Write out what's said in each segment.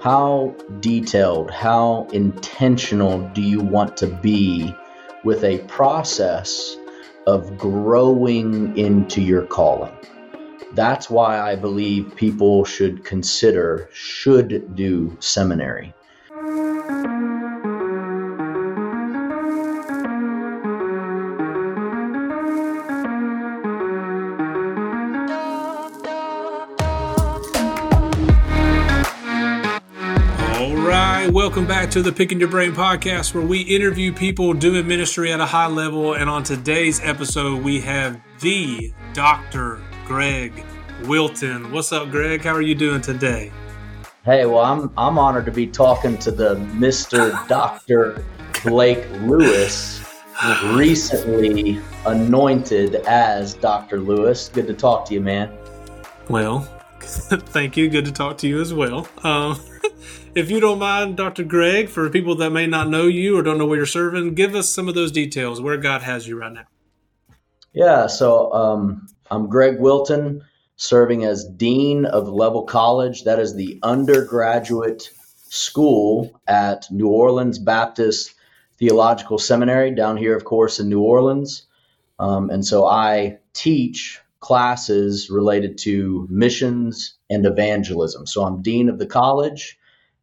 how detailed, how intentional do you want to be with a process of growing into your calling? That's why I believe people should consider, should do seminary. Back to the Picking Your Brain podcast, where we interview people doing ministry at a high level. And on today's episode, we have the Dr. Greg Wilton. What's up, Greg? How are you doing today? Hey, well, I'm I'm honored to be talking to the Mr. Dr. Blake Lewis, recently anointed as Dr. Lewis. Good to talk to you, man. Well, thank you. Good to talk to you as well. Um, if you don't mind, Dr. Greg, for people that may not know you or don't know where you're serving, give us some of those details where God has you right now. Yeah, so um, I'm Greg Wilton, serving as Dean of Leavell College. That is the undergraduate school at New Orleans Baptist Theological Seminary, down here, of course, in New Orleans. Um, and so I teach classes related to missions and evangelism. So I'm Dean of the college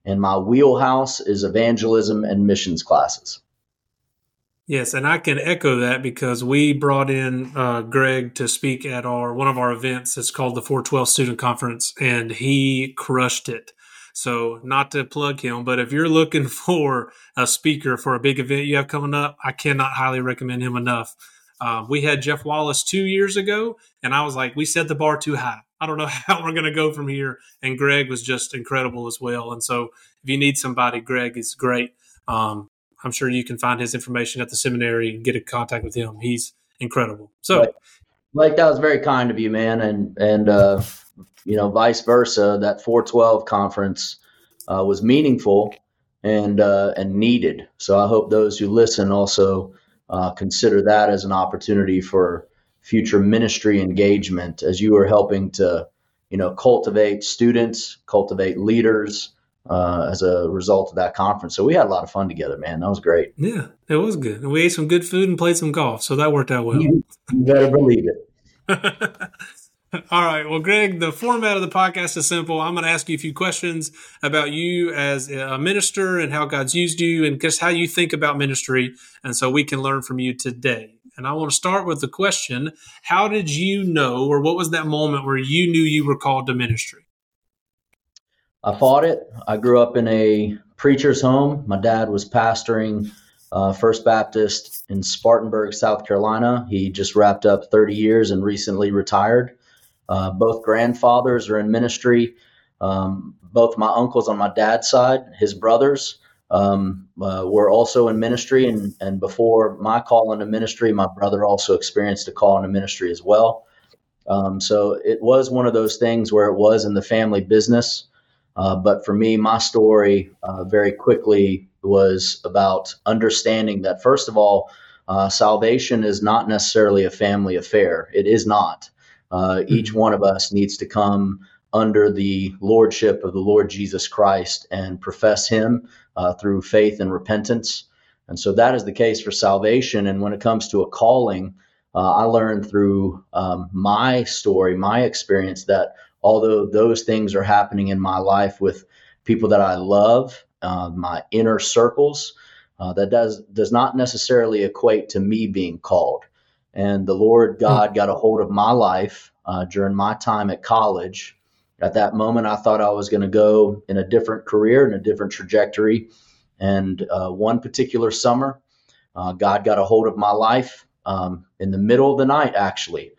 and my wheelhouse is evangelism and missions classes. Yes, and I can echo that because we brought in uh, Greg to speak at our one of our events. It's called the 412 Student Conference, and he crushed it. So, not to plug him, but if you're looking for a speaker for a big event you have coming up, I cannot highly recommend him enough. Uh, we had Jeff Wallace two years ago, and I was like, we set the bar too high. I don't know how we're going to go from here. And Greg was just incredible as well. And so if you need somebody, Greg is great. Um, I'm sure you can find his information at the seminary and get in contact with him. He's incredible. So, Mike, like that was very kind of you, man. And, and, uh, you know, vice versa, that 412 conference uh, was meaningful and, uh, and needed. So I hope those who listen also uh, consider that as an opportunity for future ministry engagement as you are helping to, you know, cultivate students, cultivate leaders uh, as a result of that conference. So we had a lot of fun together, man. That was great. Yeah, it was good. And we ate some good food and played some golf. So that worked out well. You, better believe it. All right. Well, Greg, the format of the podcast is simple. I'm going to ask you a few questions about you as a minister and how God's used you and just how you think about ministry. And so we can learn from you today. And I want to start with the question How did you know, or what was that moment where you knew you were called to ministry? I fought it. I grew up in a preacher's home. My dad was pastoring uh, First Baptist in Spartanburg, South Carolina. He just wrapped up 30 years and recently retired. Uh, both grandfathers are in ministry. Um, both my uncles on my dad's side, his brothers, um, uh, were also in ministry. And, and before my call into ministry, my brother also experienced a call into ministry as well. Um, so it was one of those things where it was in the family business. Uh, but for me, my story uh, very quickly was about understanding that, first of all, uh, salvation is not necessarily a family affair. It is not. Uh, each mm-hmm. one of us needs to come under the lordship of the Lord Jesus Christ and profess Him uh, through faith and repentance. And so that is the case for salvation. And when it comes to a calling, uh, I learned through um, my story, my experience, that although those things are happening in my life with people that I love, uh, my inner circles, uh, that does does not necessarily equate to me being called. And the Lord hmm. God got a hold of my life uh, during my time at college at that moment, I thought I was going to go in a different career, in a different trajectory. And uh, one particular summer, uh, God got a hold of my life um, in the middle of the night, actually.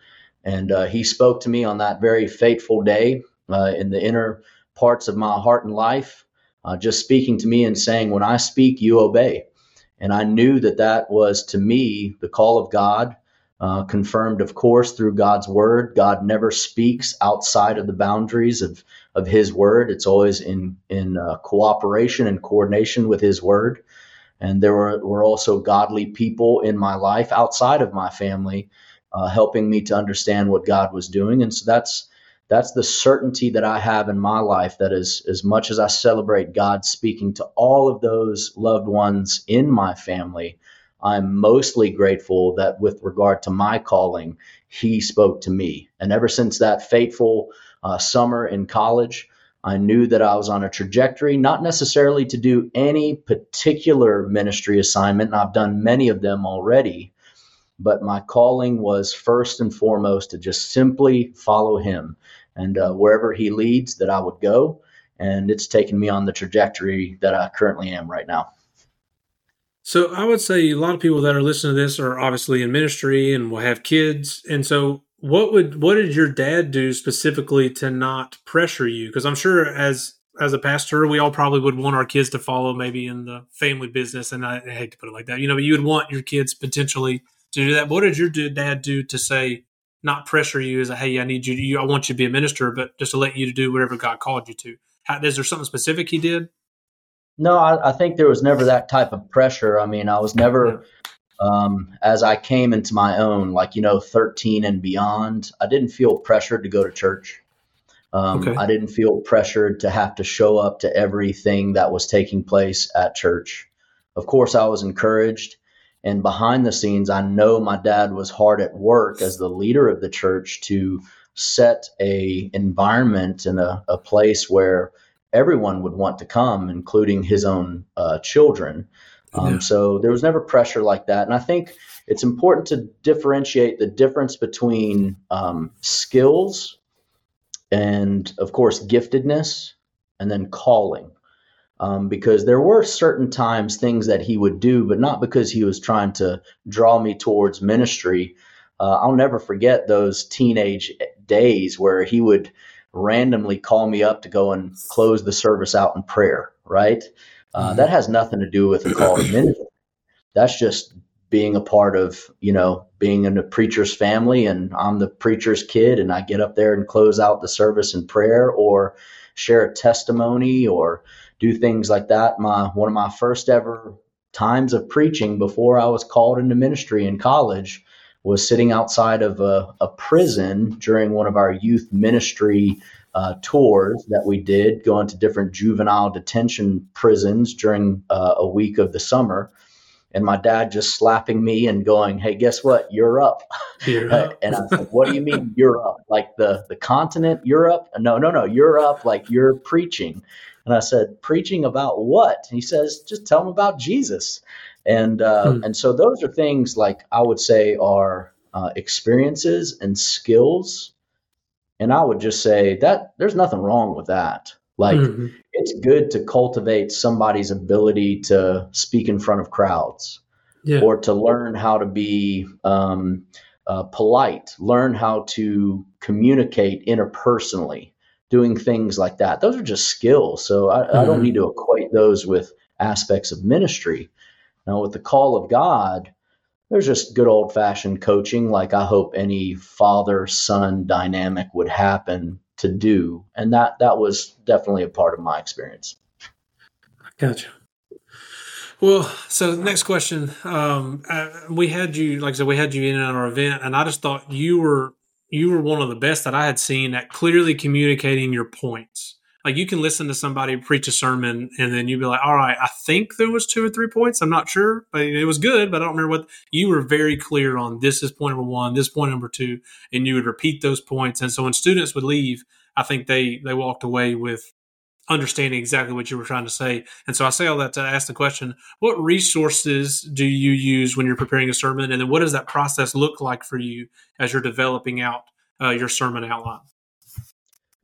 And uh, He spoke to me on that very fateful day uh, in the inner parts of my heart and life, uh, just speaking to me and saying, When I speak, you obey. And I knew that that was to me the call of God uh, confirmed, of course, through God's word. God never speaks outside of the boundaries of, of His word. It's always in in uh, cooperation and coordination with His word. And there were, were also godly people in my life outside of my family, uh, helping me to understand what God was doing. And so that's that's the certainty that I have in my life that is as much as I celebrate God speaking to all of those loved ones in my family, I'm mostly grateful that with regard to my calling, he spoke to me. And ever since that fateful uh, summer in college, I knew that I was on a trajectory, not necessarily to do any particular ministry assignment, and I've done many of them already, but my calling was first and foremost to just simply follow him and uh, wherever he leads that I would go. And it's taken me on the trajectory that I currently am right now. So I would say a lot of people that are listening to this are obviously in ministry and will have kids. And so what would what did your dad do specifically to not pressure you? Because I'm sure as as a pastor, we all probably would want our kids to follow maybe in the family business. And I, I hate to put it like that, you know, but you would want your kids potentially to do that. What did your dad do to say, not pressure you as a hey, I need you, you I want you to be a minister, but just to let you to do whatever God called you to. How, is there something specific he did? No, I, I, think there was never that type of pressure. I mean, I was never um, as I came into my own, like you know, 13 and beyond. I didn't feel pressured to go to church. Um, okay. I didn't feel pressured to have to show up to everything that was taking place at church. Of course, I was encouraged and behind the scenes, I know my dad was hard at work as the leader of the church to set a environment and a, a place where everyone would want to come, including his own uh, children. Um, yeah. So there was never pressure like that. And I think it's important to differentiate the difference between um, skills and, of course, giftedness and then calling um, because there were certain times things that he would do, but not because he was trying to draw me towards ministry. Uh, I'll never forget those teenage days where he would randomly call me up to go and close the service out in prayer, right? Uh, mm-hmm. That has nothing to do with a call to ministry. That's just being a part of, you know, being in a preacher's family and I'm the preacher's kid and I get up there and close out the service in prayer or share a testimony or do things like that. My one of my first ever times of preaching before I was called into ministry in college was sitting outside of a, a prison during one of our youth ministry uh, tours that we did, going to different juvenile detention prisons during uh, a week of the summer. And my dad just slapping me and going, "Hey, guess what? You're up." You're up. and I was like, "What do you mean you're up? Like the the continent Europe? No, no, no. You're up. Like you're preaching." And I said, preaching about what? And he says, just tell them about Jesus. And uh, hmm. and so those are things like I would say are uh, experiences and skills. And I would just say that there's nothing wrong with that. Like mm-hmm. it's good to cultivate somebody's ability to speak in front of crowds, yeah. or to learn how to be um, uh, polite, learn how to communicate interpersonally doing things like that. Those are just skills. So I, mm-hmm. I don't mm-hmm. need to equate those with aspects of ministry. Now, with the call of God, there's just good old fashioned coaching, like I hope any father son dynamic would happen to do. And that, that was definitely a part of my experience. Gotcha. Well, so next question. Um, uh, we had you, like I said, we had you in at our event, and I just thought you were you were one of the best that I had seen at clearly communicating your points. Like you can listen to somebody preach a sermon and then you'd be like, all right, I think there was two or three points. I'm not sure, but it was good, but I don't remember what you were very clear on. This is point number one, this point number two, and you would repeat those points. And so when students would leave, I think they, they walked away with understanding exactly what you were trying to say. And so I say all that to ask the question, what resources do you use when you're preparing a sermon? And then what does that process look like for you as you're developing out uh, your sermon outline?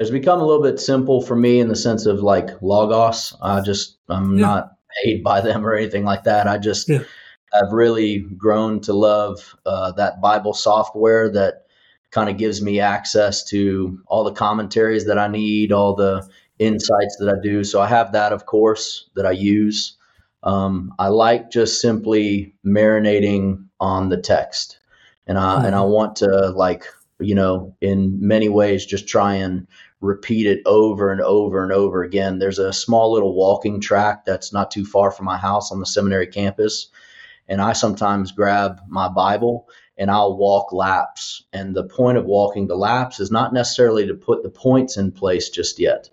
It's become a little bit simple for me in the sense of like Logos. I just, I'm yeah. not paid by them or anything like that. I just yeah. have really grown to love uh, that Bible software that kind of gives me access to all the commentaries that I need, all the insights that I do. So I have that, of course, that I use. Um, I like just simply marinating on the text, and I mm-hmm. and I want to like you know in many ways just try and repeat it over and over and over again. There's a small little walking track that's not too far from my house on the seminary campus, and I sometimes grab my Bible and I'll walk laps. And the point of walking the laps is not necessarily to put the points in place just yet,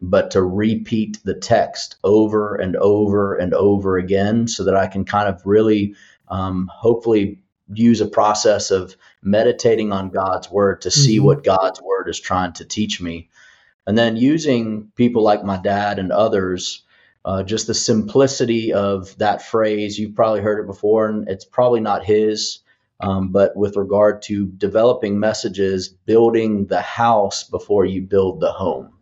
but to repeat the text over and over and over again so that I can kind of really, um, hopefully, use a process of meditating on God's word to see mm-hmm. what God's word is trying to teach me. And then using people like my dad and others uh, just the simplicity of that phrase. You've probably heard it before, and it's probably not his. Um, but with regard to developing messages, building the house before you build the home.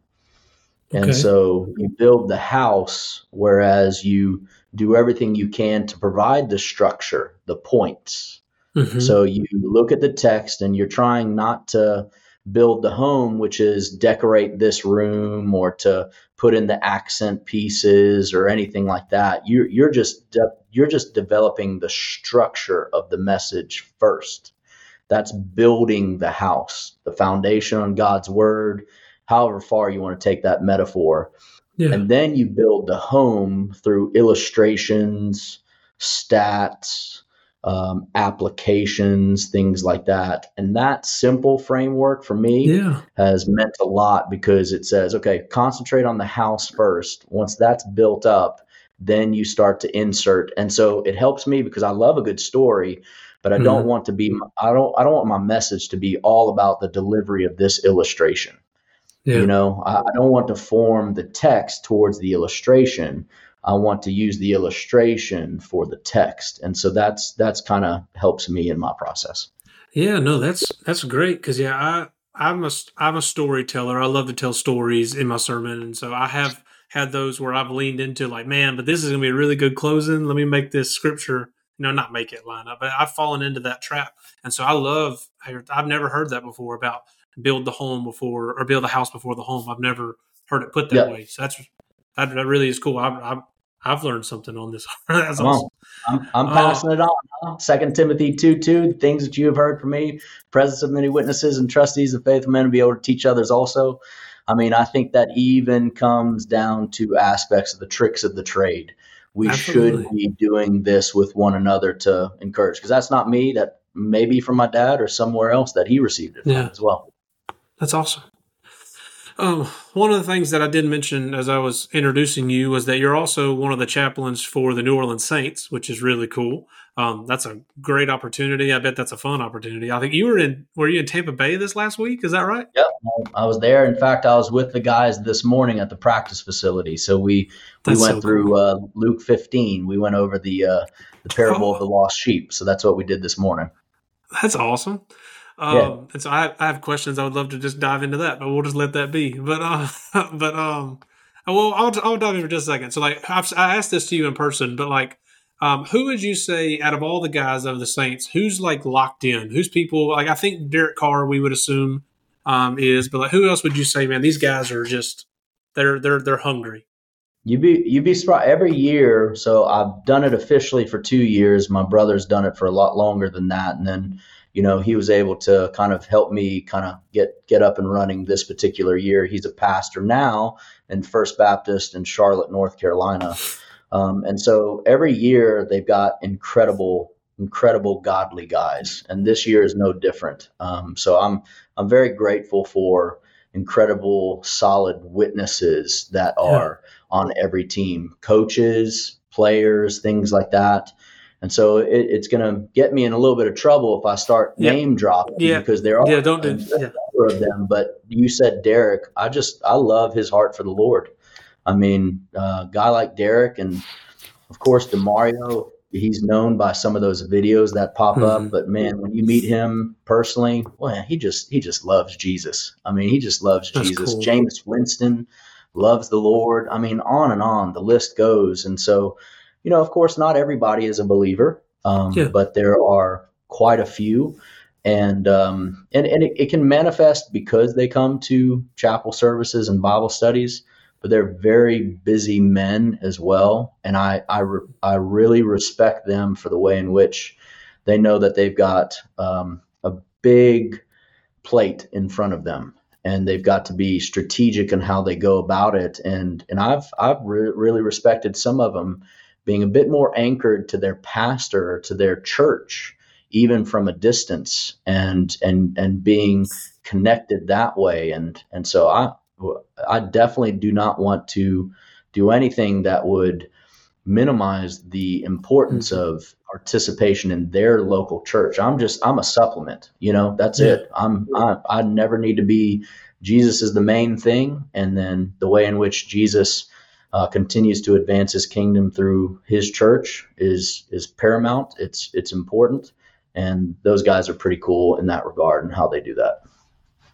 Okay. And so you build the house, whereas you do everything you can to provide the structure, the points. Mm-hmm. So you look at the text and you're trying not to build the home, which is decorate this room or to put in the accent pieces or anything like that. You're, you're just de- you're just developing the structure of the message first. That's building the house, the foundation on God's word, however far you want to take that metaphor. Yeah. And then you build the home through illustrations, stats, um, applications, things like that. And that simple framework for me yeah. has meant a lot because it says, okay, concentrate on the house first. Once that's built up, then you start to insert. And so it helps me because I love a good story, but I mm-hmm. don't want to be I don't I don't want my message to be all about the delivery of this illustration. Yeah. You know, I, I don't want to form the text towards the illustration. I want to use the illustration for the text, and so that's that's kind of helps me in my process. Yeah, no, that's that's great because yeah, I I'm a I'm a storyteller. I love to tell stories in my sermon, and so I have had those where I've leaned into like, man, but this is gonna be a really good closing. Let me make this scripture, you know, not make it line up, but I've fallen into that trap, and so I love. I've never heard that before about build the home before or build a house before the home. I've never heard it put that way. So that's that, that really is cool. I, I I've learned something on this. That's Come awesome. On. I'm, I'm uh, passing uh, it on. Second Timothy 2 2, things that you have heard from me, presence of many witnesses and trustees of faithful men to be able to teach others also. I mean, I think that even comes down to aspects of the tricks of the trade. We absolutely. should be doing this with one another to encourage, because that's not me. That may be from my dad or somewhere else that he received it yeah. as well. That's awesome. Um, one of the things that I did mention as I was introducing you was that you're also one of the chaplains for the New Orleans Saints, which is really cool. Um, that's a great opportunity. I bet that's a fun opportunity. I think you were in. Were you in Tampa Bay this last week? Is that right? Yep, I was there. In fact, I was with the guys this morning at the practice facility. So we we went so through cool. uh, Luke 15. We went over the uh, the parable oh. of the lost sheep. So that's what we did this morning. That's awesome. Um, yeah. And so I, I have questions. I would love to just dive into that, but we'll just let that be. But uh, but um, well, I'll I'll dive in for just a second. So like I've, I asked this to you in person, but like, um, who would you say out of all the guys of the Saints, who's like locked in? Who's people like? I think Derek Carr, we would assume, um, is, but like, who else would you say, man? These guys are just they're they're they're hungry. You'd be you'd be surprised every year. So I've done it officially for two years. My brother's done it for a lot longer than that, and then you know, he was able to kind of help me kind of get get up and running this particular year. He's a pastor now in First Baptist in Charlotte, North Carolina. Um, and so every year they've got incredible, incredible godly guys, and this year is no different. Um, so I'm I'm very grateful for incredible, solid witnesses that are yeah. on every team, coaches, players, things like that. And so it, it's going to get me in a little bit of trouble if I start yeah. name dropping yeah. because there are yeah, don't do, yeah. of them. But you said Derek. I just I love his heart for the Lord. I mean, a uh, guy like Derek, and of course Demario. He's known by some of those videos that pop mm-hmm. up, but man, when you meet him personally, well, he just he just loves Jesus. I mean, he just loves That's Jesus. Cool. Jameis Winston loves the Lord. I mean, on and on the list goes. And so you know, of course, not everybody is a believer, um, yeah. but there are quite a few. And um, and, and it, it, can manifest because they come to chapel services and Bible studies, but they're very busy men as well. And I I, re- I really respect them for the way in which they know that they've got um, a big plate in front of them and they've got to be strategic in how they go about it. And and I've I've re- really respected some of them being a bit more anchored to their pastor or to their church, even from a distance and and and being connected that way and and so i i definitely do not want to do anything that would minimize the importance mm-hmm. of participation in their local church i'm just i'm a supplement you know that's yeah. it i'm I, I never need to be jesus is the main thing and then the way in which jesus uh, continues to advance his kingdom through his church is is paramount. It's it's important, and those guys are pretty cool in that regard and how they do that.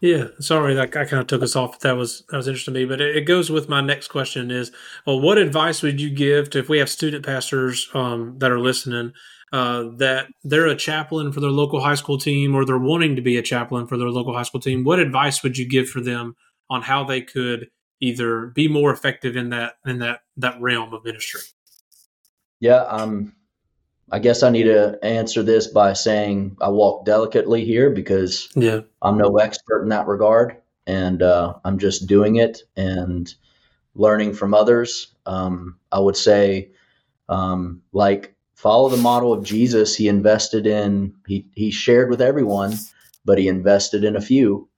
Yeah, sorry, that I kind of took us off. That was that was interesting to me, but it, goes with my next question: is well, what advice would you give to if we have student pastors um, that are listening uh, that they're a chaplain for their local high school team or they're wanting to be a chaplain for their local high school team? What advice would you give for them on how they could either be more effective in that in that that realm of ministry? Yeah, um, I guess I need to answer this by saying I walk delicately here because yeah. I'm no expert in that regard, and uh, I'm just doing it and learning from others. Um, I would say, um, like, follow the model of Jesus. He invested in he he shared with everyone, but he invested in a few,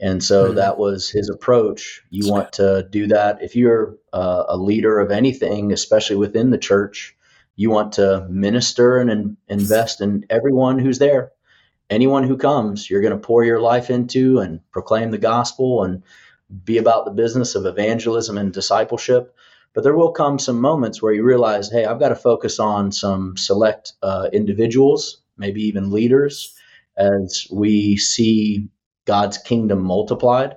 and so mm-hmm. that was his approach. You want to do that if you're uh, a leader of anything, especially within the church. You want to minister and in, invest in everyone who's there. Anyone who comes, you're going to pour your life into and proclaim the gospel and be about the business of evangelism and discipleship. But there will come some moments where you realize, hey, I've got to focus on some select uh, individuals, maybe even leaders, as we see God's kingdom multiplied.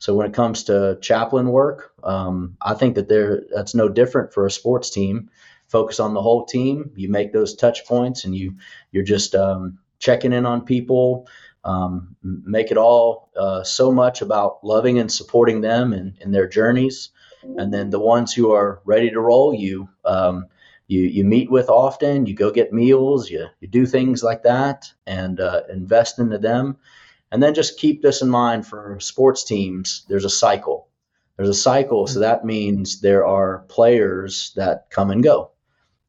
So when it comes to chaplain work, um, I think that there that's no different for a sports team. Focus on the whole team. You make those touch points, and you you're just um, checking in on people. Um, make it all uh, so much about loving and supporting them in, in their journeys, and then the ones who are ready to roll, you um, you you meet with often. You go get meals. You you do things like that, and uh, invest into them and then just keep this in mind for sports teams. There's a cycle. There's a cycle. So that means there are players that come and go.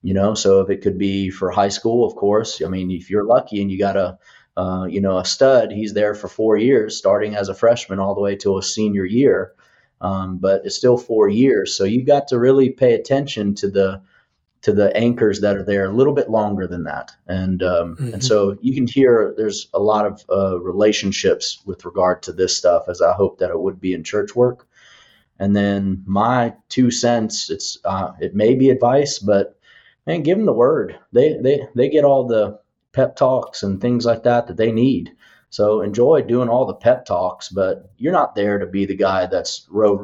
You know, so if it could be for high school, of course. I mean, if you're lucky and you got a, uh, you know, a stud, he's there for four years, starting as a freshman all the way to a senior year. Um, but it's still four years, so you've got to really pay attention to the to the anchors that are there a little bit longer than that. And um, mm-hmm. and so you can hear there's a lot of uh, relationships with regard to this stuff, as I hope that it would be in church work. And then my two cents, it's uh, it may be advice, but man, give them the word. They they they get all the pep talks and things like that that they need. So enjoy doing all the pep talks, but you're not there to be the guy that's rah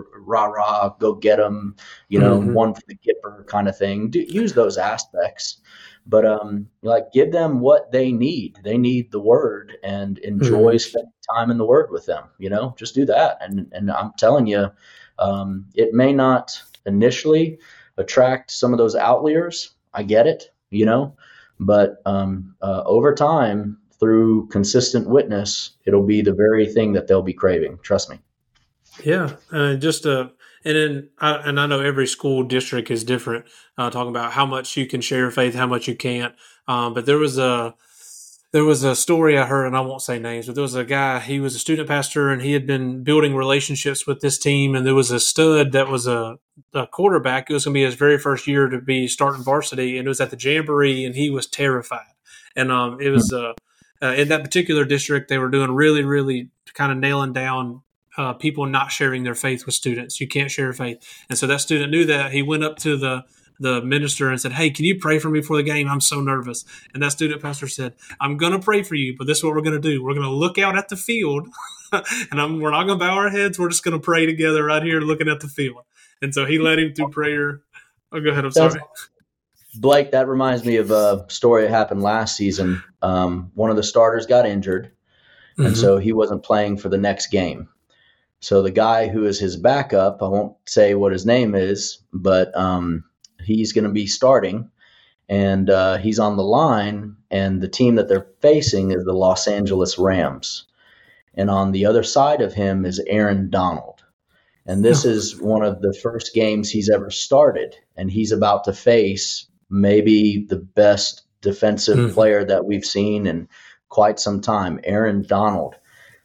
rah, go get them, you know, mm-hmm. one for the Gipper kind of thing. Do, use those aspects, but um, like give them what they need. They need the word and enjoy mm-hmm. spending time in the word with them. You know, just do that. And and I'm telling you, um, it may not initially attract some of those outliers. I get it, you know, but um, uh, over time through consistent witness, it'll be the very thing that they'll be craving. Trust me. Yeah, uh, just uh, and then I, and I know every school district is different. Uh, talking about how much you can share faith, how much you can't. Um, but there was a there was a story I heard, and I won't say names, but there was a guy. He was a student pastor, and he had been building relationships with this team. And there was a stud that was a, a quarterback. It was going to be his very first year to be starting varsity, and it was at the jamboree, and he was terrified. And um, it was uh, uh, in that particular district, they were doing really, really kind of nailing down uh, people not sharing their faith with students. You can't share faith, and so that student knew that. He went up to the the minister and said, "Hey, can you pray for me for the game? I'm so nervous." And that student pastor said, "I'm going to pray for you, but this is what we're going to do. We're going to look out at the field, and I'm, we're not going to bow our heads. We're just going to pray together right here, looking at the field." And so he led him through prayer. Oh, go ahead. I'm sorry. Blake, that reminds me of a story that happened last season. Um, one of the starters got injured, mm-hmm. and so he wasn't playing for the next game. So the guy who is his backup, I won't say what his name is, but um, he's going to be starting, and uh, he's on the line, and the team that they're facing is the Los Angeles Rams, and on the other side of him is Aaron Donald. And this is one of the first games he's ever started, and he's about to face maybe the best defensive mm. player that we've seen in quite some time, Aaron Donald.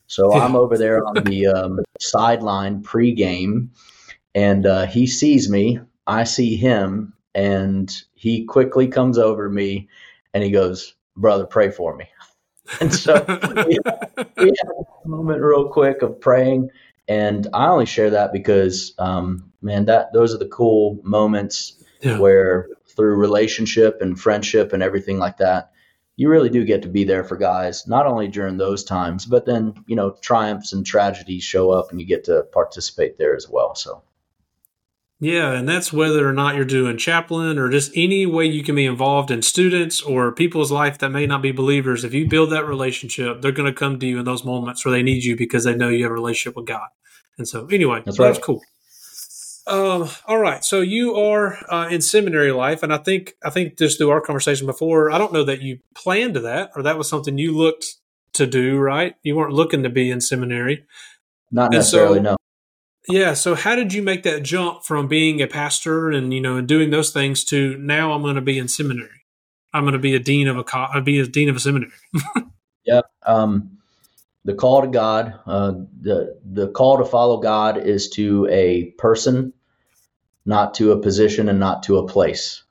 So I'm over there on the um, sideline pregame, and uh, he sees me. I see him, and he quickly comes over to me, and he goes, "Brother, pray for me." And so we, we had a moment real quick of praying, and I only share that because, um, man, that those are the cool moments yeah. where through relationship and friendship and everything like that, you really do get to be there for guys, not only during those times, but then, you know, triumphs and tragedies show up and you get to participate there as well. So, yeah, and that's whether or not you're doing chaplain or just any way you can be involved in students or people's life that may not be believers. If you build that relationship, they're going to come to you in those moments where they need you because they know you have a relationship with God. And so, anyway, that's, right. that's cool. Um, all right. So you are uh, in seminary life, and I think I think just through our conversation before, I don't know that you planned that or that was something you looked to do. Right? You weren't looking to be in seminary. Not necessarily. So, no. Yeah. So how did you make that jump from being a pastor and you know and doing those things to now I'm going to be in seminary? I'm going to be a dean of a co- I'll be a dean of a seminary. yeah. Um, the call to God, uh, the the call to follow God is to a person, not to a position, and not to a place,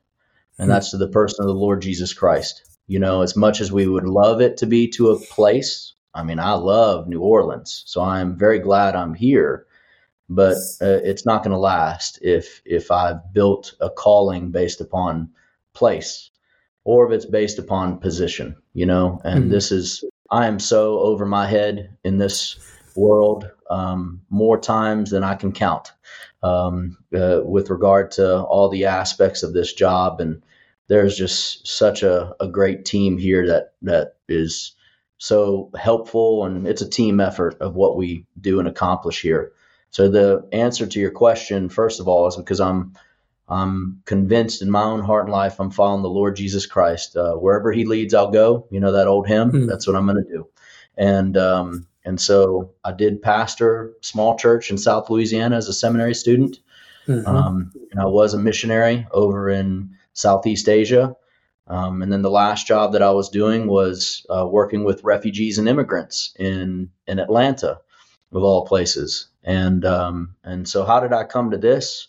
and that's to the person of the Lord Jesus Christ. You know, as much as we would love it to be to a place, I mean, I love New Orleans, so I'm very glad I'm here. But uh, it's not going to last if if I've built a calling based upon place, or if it's based upon position. You know, and mm-hmm. this is I am so over my head in this world um, more times than I can count um, uh, with regard to all the aspects of this job. And there's just such a, a great team here that that is so helpful, and it's a team effort of what we do and accomplish here. So the answer to your question, first of all, is because I'm I'm convinced in my own heart and life I'm following the Lord Jesus Christ. Uh, wherever He leads, I'll go. You know that old hymn. Mm-hmm. That's what I'm going to do. And um, and so I did pastor small church in South Louisiana as a seminary student. Mm-hmm. Um, and I was a missionary over in Southeast Asia. Um, and then the last job that I was doing was uh, working with refugees and immigrants in in Atlanta, of all places. And um, and so how did I come to this?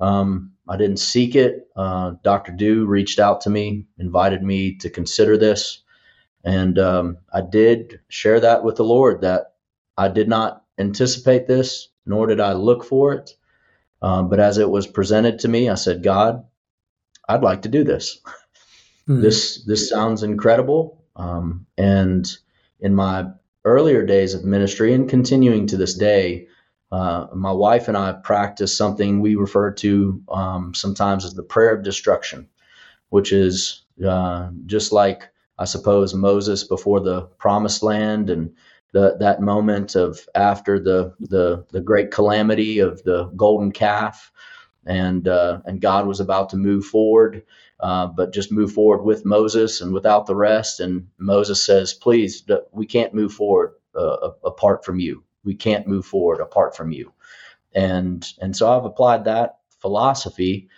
Um, I didn't seek it. Uh, Dr. Dew reached out to me, invited me to consider this. And um, I did share that with the Lord that I did not anticipate this, nor did I look for it. Um, but as it was presented to me, I said, God, I'd like to do this. Hmm. This this sounds incredible. Um, and in my earlier days of ministry and continuing to this day, uh, my wife and I practice something we refer to um, sometimes as the prayer of destruction, which is uh, just like I suppose Moses before the promised land and the, that moment of after the, the the great calamity of the golden calf, and uh, and God was about to move forward, uh, but just move forward with Moses and without the rest. And Moses says, "Please, we can't move forward uh, apart from you." We can't move forward apart from you. And and so I've applied that philosophy.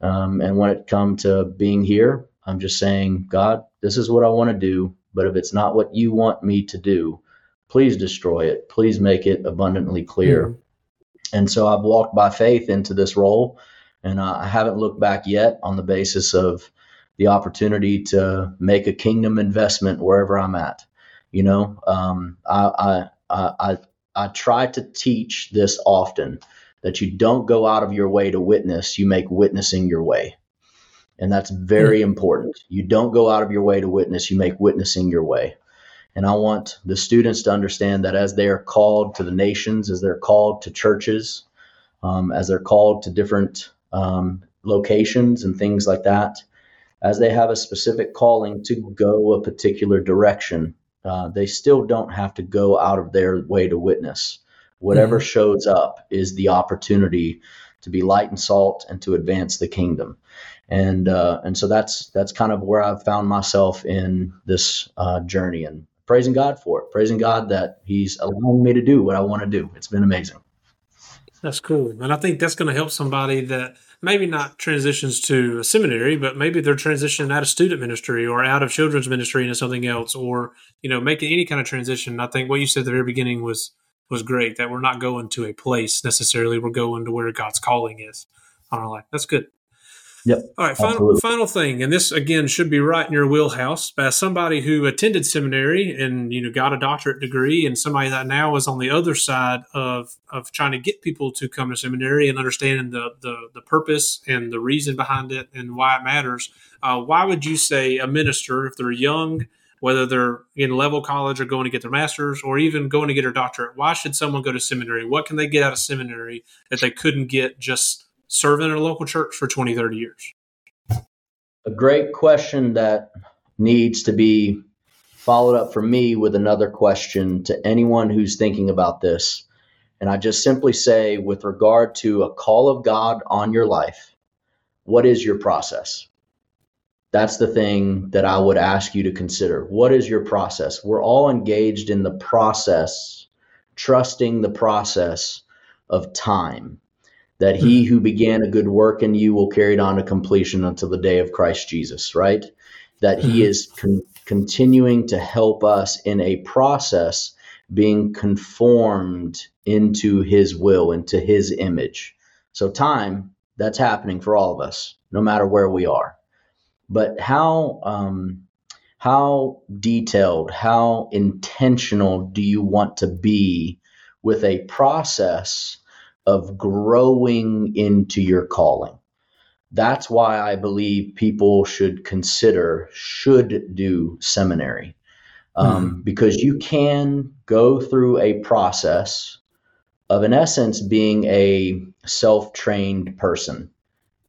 Um, and when it come to being here, I'm just saying, God, this is what I want to do. But if it's not what you want me to do, please destroy it. Please make it abundantly clear. Mm-hmm. And so I've walked by faith into this role, and I haven't looked back yet on the basis of the opportunity to make a kingdom investment wherever I'm at. You know, um, I, I, I I try to teach this often that you don't go out of your way to witness, you make witnessing your way. And that's very mm-hmm. important. You don't go out of your way to witness, you make witnessing your way. And I want the students to understand that as they are called to the nations, as they're called to churches, um, as they're called to different um, locations and things like that, as they have a specific calling to go a particular direction, uh, they still don't have to go out of their way to witness. Whatever mm-hmm. shows up is the opportunity to be light and salt and to advance the kingdom. And uh, and so that's that's kind of where I've found myself in this uh, journey and praising God for it, praising God that He's allowing me to do what I want to do. It's been amazing. That's cool, and I think that's going to help somebody that maybe not transitions to a seminary, but maybe they're transitioning out of student ministry or out of children's ministry into something else, or you know, making any kind of transition. I think what you said at the very beginning was was great. That we're not going to a place necessarily; we're going to where God's calling is on our life. That's good. Yep. All right. Final, final thing, and this again should be right in your wheelhouse. As somebody who attended seminary and you know got a doctorate degree, and somebody that now is on the other side of of trying to get people to come to seminary and understanding the the, the purpose and the reason behind it and why it matters. Uh, why would you say a minister, if they're young, whether they're in Leavell college or going to get their master's or even going to get their doctorate, why should someone go to seminary? What can they get out of seminary that they couldn't get just serving in a local church for 20, 30 years? A great question that needs to be followed up for me with another question to anyone who's thinking about this. And I just simply say, with regard to a call of God on your life, what is your process? That's the thing that I would ask you to consider. What is your process? We're all engaged in the process, trusting the process of time that he who began a good work in you will carry it on to completion until the day of Christ Jesus, right? That he mm-hmm. is con- continuing to help us in a process being conformed into his will, into his image. So, time, that's happening for all of us, no matter where we are. But how, um, how detailed, how intentional do you want to be with a process of growing into your calling. That's why I believe people should consider, should do seminary. Um, mm-hmm. Because you can go through a process of, in essence, being a self trained person.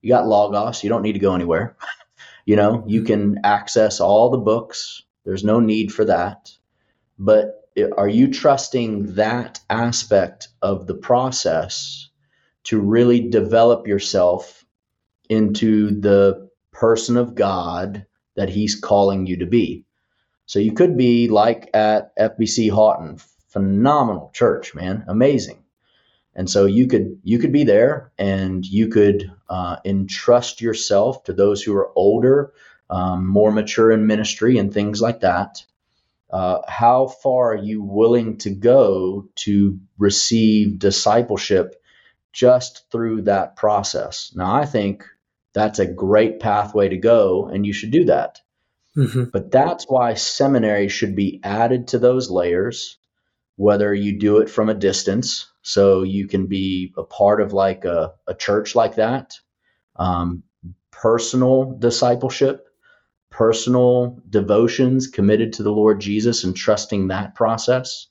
You got Logos, you don't need to go anywhere. you know, you can access all the books, there's no need for that. But are you trusting that aspect of the process to really develop yourself into the person of God that He's calling you to be? So you could be like at FBC Houghton, phenomenal church, man, amazing. And so you could you could be there, and you could uh, entrust yourself to those who are older, um, more mature in ministry, and things like that uh, how far are you willing to go to receive discipleship just through that process? Now, I think that's a great pathway to go, and you should do that. Mm-hmm. But that's why seminary should be added to those layers, whether you do it from a distance, so you can be a part of like a, a church like that, um, personal discipleship, personal devotions committed to the Lord Jesus and trusting that process.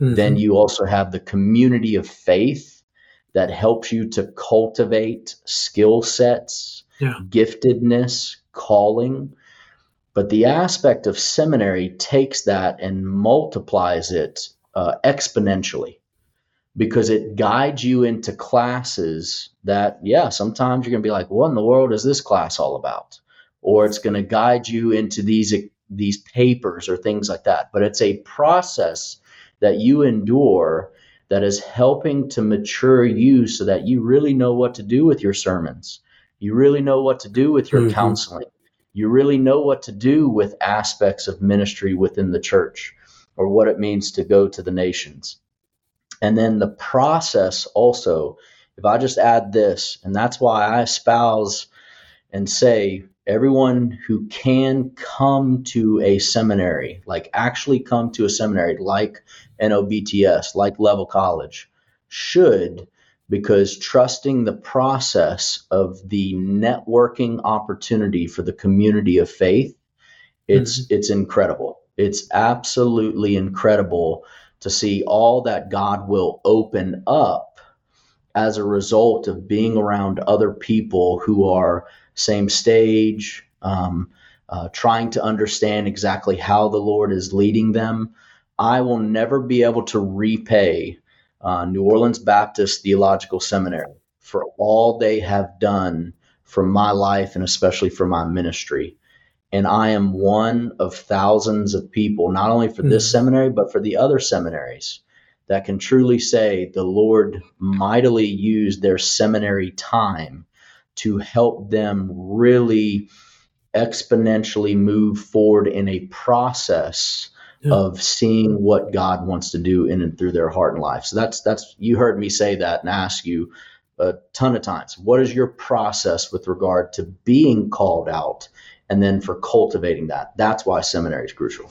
Mm-hmm. Then you also have the community of faith that helps you to cultivate skill sets, yeah. giftedness, calling. But the aspect of seminary takes that and multiplies it uh, exponentially because it guides you into classes that, yeah, sometimes you're going to be like, what in the world is this class all about? Or it's going to guide you into these these papers or things like that. But it's a process that you endure that is helping to mature you so that you really know what to do with your sermons. You really know what to do with your mm-hmm. counseling. You really know what to do with aspects of ministry within the church or what it means to go to the nations. And then the process also, if I just add this, and that's why I espouse and say everyone who can come to a seminary, like actually come to a seminary like NOBTS, like Leavell College, should because trusting the process of the networking opportunity for the community of faith, it's mm-hmm. it's incredible. It's absolutely incredible to see all that God will open up as a result of being around other people who are same stage, um, uh, trying to understand exactly how the Lord is leading them. I will never be able to repay uh, New Orleans Baptist Theological Seminary for all they have done for my life and especially for my ministry. And I am one of thousands of people, not only for this mm-hmm. seminary, but for the other seminaries that can truly say the Lord mightily used their seminary time to help them really exponentially move forward in a process yeah. of seeing what God wants to do in and through their heart and life. So that's that's you heard me say that and ask you a ton of times. What is your process with regard to being called out and then for cultivating that? That's why seminary is crucial.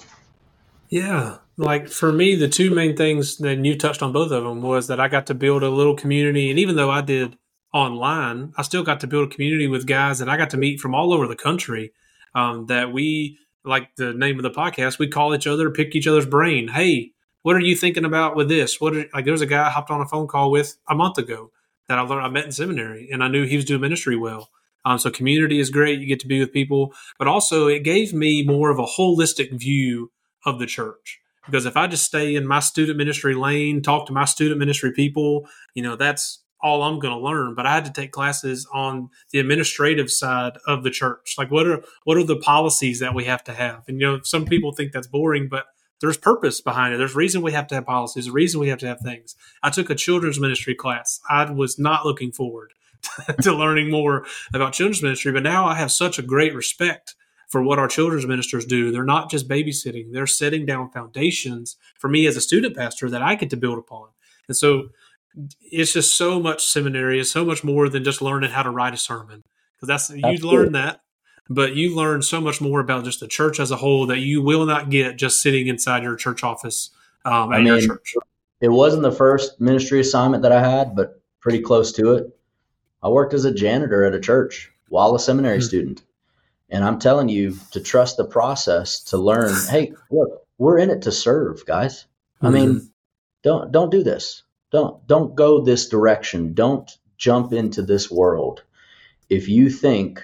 Yeah. Like for me, the two main things, and you touched on both of them, was that I got to build a little community. And even though I did online, I still got to build a community with guys that I got to meet from all over the country. Um, that we, like the name of the podcast, we call each other, pick each other's brain. Hey, what are you thinking about with this? What are, like? There's a guy I hopped on a phone call with a month ago that I learned I met in seminary, and I knew he was doing ministry well. Um, so community is great; you get to be with people, but also it gave me more of a holistic view of the church. Because if I just stay in my student ministry lane, talk to my student ministry people, you know, that's all I'm going to learn. But I had to take classes on the administrative side of the church. Like what are what are the policies that we have to have? And you know, some people think that's boring, but there's purpose behind it. There's reason we have to have policies. a reason we have to have things. I took a children's ministry class. I was not looking forward to learning more about children's ministry, but now I have such a great respect for what our children's ministers do. They're not just babysitting, they're setting down foundations for me as a student pastor that I get to build upon. And so it's just so much seminary, is so much more than just learning how to write a sermon. Because that's, you learn that, but you learn so much more about just the church as a whole that you will not get just sitting inside your church office um, at I mean, your church. It wasn't the first ministry assignment that I had, but pretty close to it. I worked as a janitor at a church while a seminary mm-hmm. student. And I'm telling you to trust the process to learn. hey, look, we're in it to serve, guys. I mm-hmm. mean, don't don't do this. Don't don't go this direction. Don't jump into this world. If you think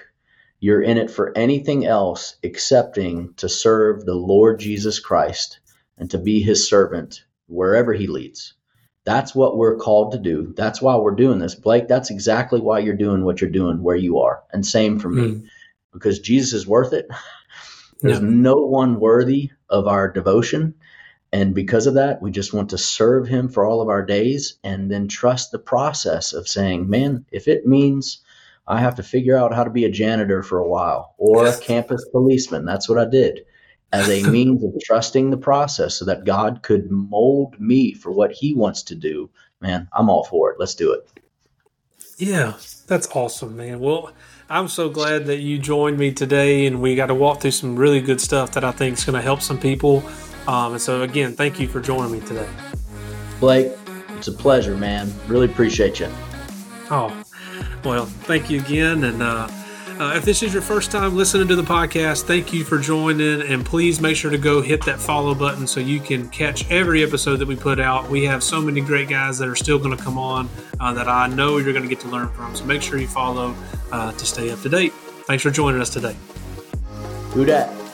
you're in it for anything else excepting to serve the Lord Jesus Christ and to be his servant wherever he leads. That's what we're called to do. That's why we're doing this. Blake, that's exactly why you're doing what you're doing where you are. And same for me. Mm because Jesus is worth it. There's yeah. no one worthy of our devotion. And because of that, we just want to serve him for all of our days and then trust the process of saying, man, if it means I have to figure out how to be a janitor for a while or a campus policeman, that's what I did as a means of trusting the process so that God could mold me for what he wants to do. Man, I'm all for it. Let's do it. Yeah, that's awesome, man. Well, I'm so glad that you joined me today, and we got to walk through some really good stuff that I think is going to help some people. Um, and so, again, thank you for joining me today. Blake, it's a pleasure, man. Really appreciate you. Oh, well, thank you again. And uh, uh, if this is your first time listening to the podcast, thank you for joining. And please make sure to go hit that follow button so you can catch every episode that we put out. We have so many great guys that are still going to come on uh, that I know you're going to get to learn from. So make sure you follow uh, to stay up to date. Thanks for joining us today. Who dat?